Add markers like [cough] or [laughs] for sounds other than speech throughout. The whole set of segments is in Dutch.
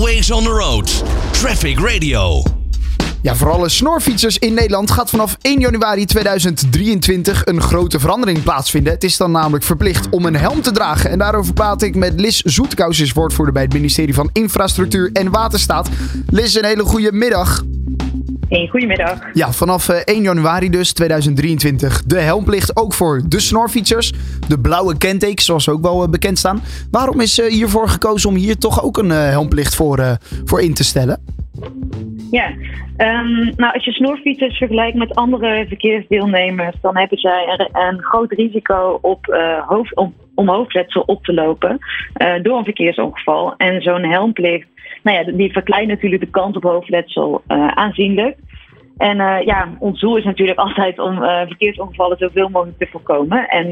Always on the road. Traffic Radio. Ja, voor alle snorfietsers in Nederland gaat vanaf 1 januari 2023 een grote verandering plaatsvinden. Het is dan namelijk verplicht om een helm te dragen. En daarover praat ik met Lis Zoetekous, is woordvoerder bij het ministerie van Infrastructuur en Waterstaat. Lis, een hele goede middag. Hey, goedemiddag. Ja, vanaf eh, 1 januari dus 2023 de helmplicht ook voor de snorfietsers. De blauwe kentekens, zoals ze ook wel eh, bekend staan. Waarom is eh, hiervoor gekozen om hier toch ook een eh, helmplicht voor, eh, voor in te stellen? Ja, ehm, nou als je snorfietsers vergelijkt met andere verkeersdeelnemers, dan hebben zij een, een groot risico op, eh, hoofd, om hoofdletsel op te lopen eh, door een verkeersongeval. En zo'n helmplicht, nou ja, die verkleint natuurlijk de kans op hoofdletsel eh, aanzienlijk. En eh, ja, ons doel is natuurlijk [laughs] altijd om verkeersongevallen zoveel mogelijk te voorkomen. En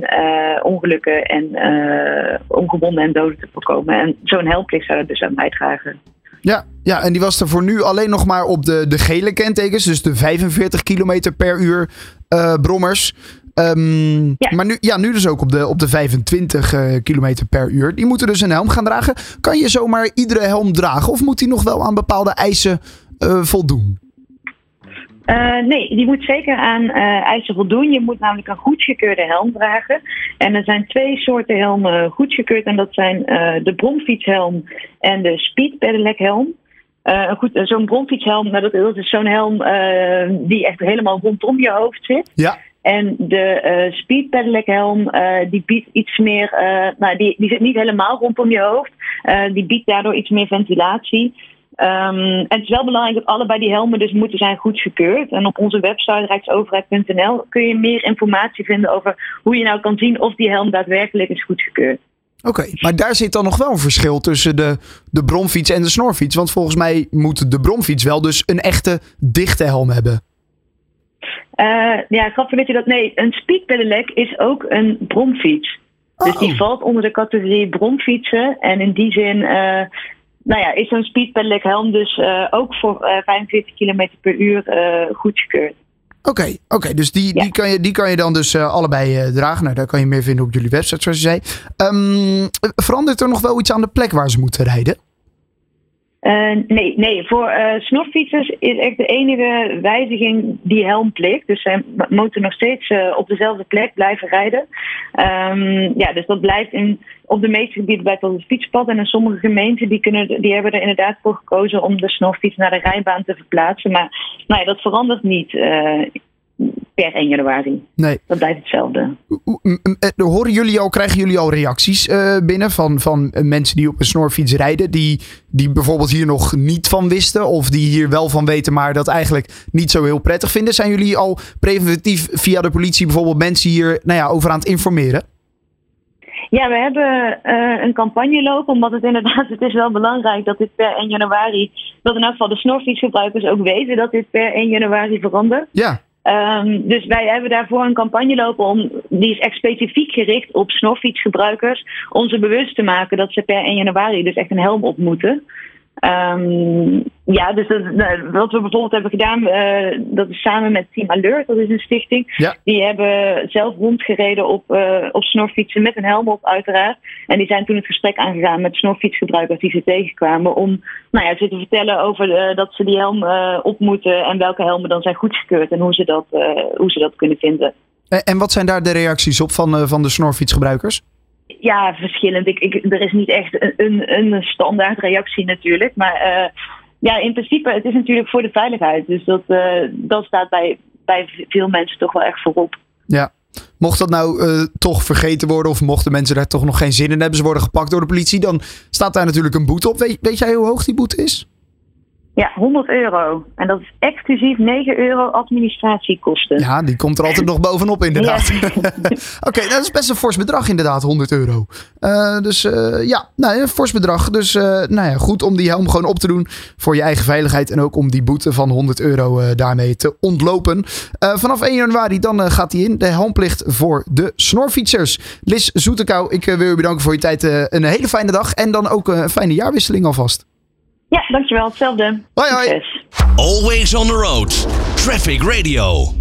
ongelukken en ongewonden en doden te voorkomen. En zo'n helmplicht zou er dus aan bijdragen. Ja, ja, en die was er voor nu alleen nog maar op de, de gele kentekens. Dus de 45 km per uur eh, brommers. Ehm, Ja. Maar nu, ja, nu dus ook op de, op de 25 eh, km per uur. Die moeten dus een helm gaan dragen. Kan je zomaar iedere helm dragen? Of moet die nog wel aan bepaalde eisen eh, voldoen? Eh, nee, die moet zeker aan eh, eisen voldoen. Je moet namelijk een goedgekeurde helm dragen. En er zijn twee soorten helmen goedgekeurd. En dat zijn eh, de bromfietshelm en de speed pedelec helm. Goed- zo'n bromfietshelm, nou, dat, dat is zo'n helm die echt helemaal rondom je hoofd zit. Ja, En de speed pedelec helm, die biedt iets meer, nou, die, die zit niet helemaal rondom je hoofd. Die biedt daardoor iets meer ventilatie. En het is wel belangrijk dat allebei die helmen dus moeten zijn goedgekeurd. En op onze website rijksoverheid.nl kun je meer informatie vinden over hoe je nou kan zien of die helm daadwerkelijk is goedgekeurd. oké. Maar daar zit dan nog wel een verschil tussen de, de bromfiets en de snorfiets. Want volgens mij moet de bromfiets wel dus een echte dichte helm hebben. Eh, ja, grappig dat je dat. Nee, een speed pedelec is ook een bromfiets. Dus Oh. die valt onder de categorie bromfietsen. En in die zin, eh, nou ja, is zo'n speed pedelec helm dus eh, ook voor eh 45 km per uur eh goedgekeurd. Oké, oké, dus die, Ja. die, kan je, die kan je dan dus eh, allebei eh, dragen. Nou, daar kan je meer vinden op jullie website, zoals je zei. Ehm, verandert er nog wel iets aan de plek waar ze moeten rijden? Eh, nee, nee, voor eh snorfietsers is echt de enige wijziging die helmplicht. Dus zij moeten nog steeds eh, op dezelfde plek blijven rijden. Ehm, ja, dus dat blijft in, op de meeste gebieden blijft dat het fietspad. En in sommige gemeenten die kunnen, die hebben er inderdaad voor gekozen om de snorfiets naar de rijbaan te verplaatsen. Maar nou ja, dat verandert niet per 1 januari. Nee. Dat blijft hetzelfde. Eh, Horen jullie al, krijgen jullie al reacties eh, binnen van, van eh, mensen die op een snorfiets rijden? Die, die bijvoorbeeld hier nog niet van wisten of die hier wel van weten, maar dat eigenlijk niet zo heel prettig vinden? Zijn jullie al preventief via de politie bijvoorbeeld mensen hier nou ja, over aan het informeren? Ja, we hebben een campagne lopen, omdat het inderdaad, [laughs] het is wel belangrijk dat dit per 1 januari, dat in elk geval de snorfietsgebruikers ook weten dat dit per 1 januari verandert. Ja, Ehm, dus wij hebben daarvoor een campagne lopen, om, die is echt specifiek gericht op snorfietsgebruikers, om ze bewust te maken dat ze per 1 januari dus echt een helm op moeten. Ehm, ja, dus dat, nou, wat we bijvoorbeeld hebben gedaan, eh, dat is samen met Team Alert, dat is een stichting. Ja. Die hebben zelf rondgereden op, eh, op snorfietsen met een helm op, uiteraard. En die zijn toen het gesprek aangegaan met snorfietsgebruikers die ze tegenkwamen. Om nou ja, ze te vertellen over eh, dat ze die helm op moeten en welke helmen dan zijn goedgekeurd en hoe ze dat, hoe ze dat kunnen vinden. En, wat zijn daar de reacties op van, van de snorfietsgebruikers? Ja, verschillend. Ik, er is niet echt een, een, een standaard reactie natuurlijk. Maar eh, ja, in principe, het is natuurlijk voor de veiligheid. Dus dat, eh, dat staat bij, bij veel mensen toch wel echt voorop. Ja. Mocht dat nou eh, toch vergeten worden of mochten mensen daar toch nog geen zin in hebben, ze worden gepakt door de politie, dan staat daar natuurlijk een boete op. Weet, weet jij hoe hoog die boete is? Ja, 100 euro. En dat is exclusief 9 euro administratiekosten. Ja, die komt er altijd nog bovenop inderdaad. Ja. [laughs] Oké, dat is best een fors bedrag inderdaad, 100 euro. Eh, dus eh, ja, nou, een fors bedrag. Dus eh, nou ja, goed om die helm gewoon op te doen voor je eigen veiligheid. En ook om die boete van 100 euro daarmee te ontlopen. Vanaf 1 januari dan gaat die in. De helmplicht voor de snorfietsers. Lis Zoetekou, ik wil je bedanken voor je tijd. Een hele fijne dag en dan ook een fijne jaarwisseling alvast. Ja, dankjewel. Hetzelfde. Hoi, hoi. Always on the road. Traffic Radio.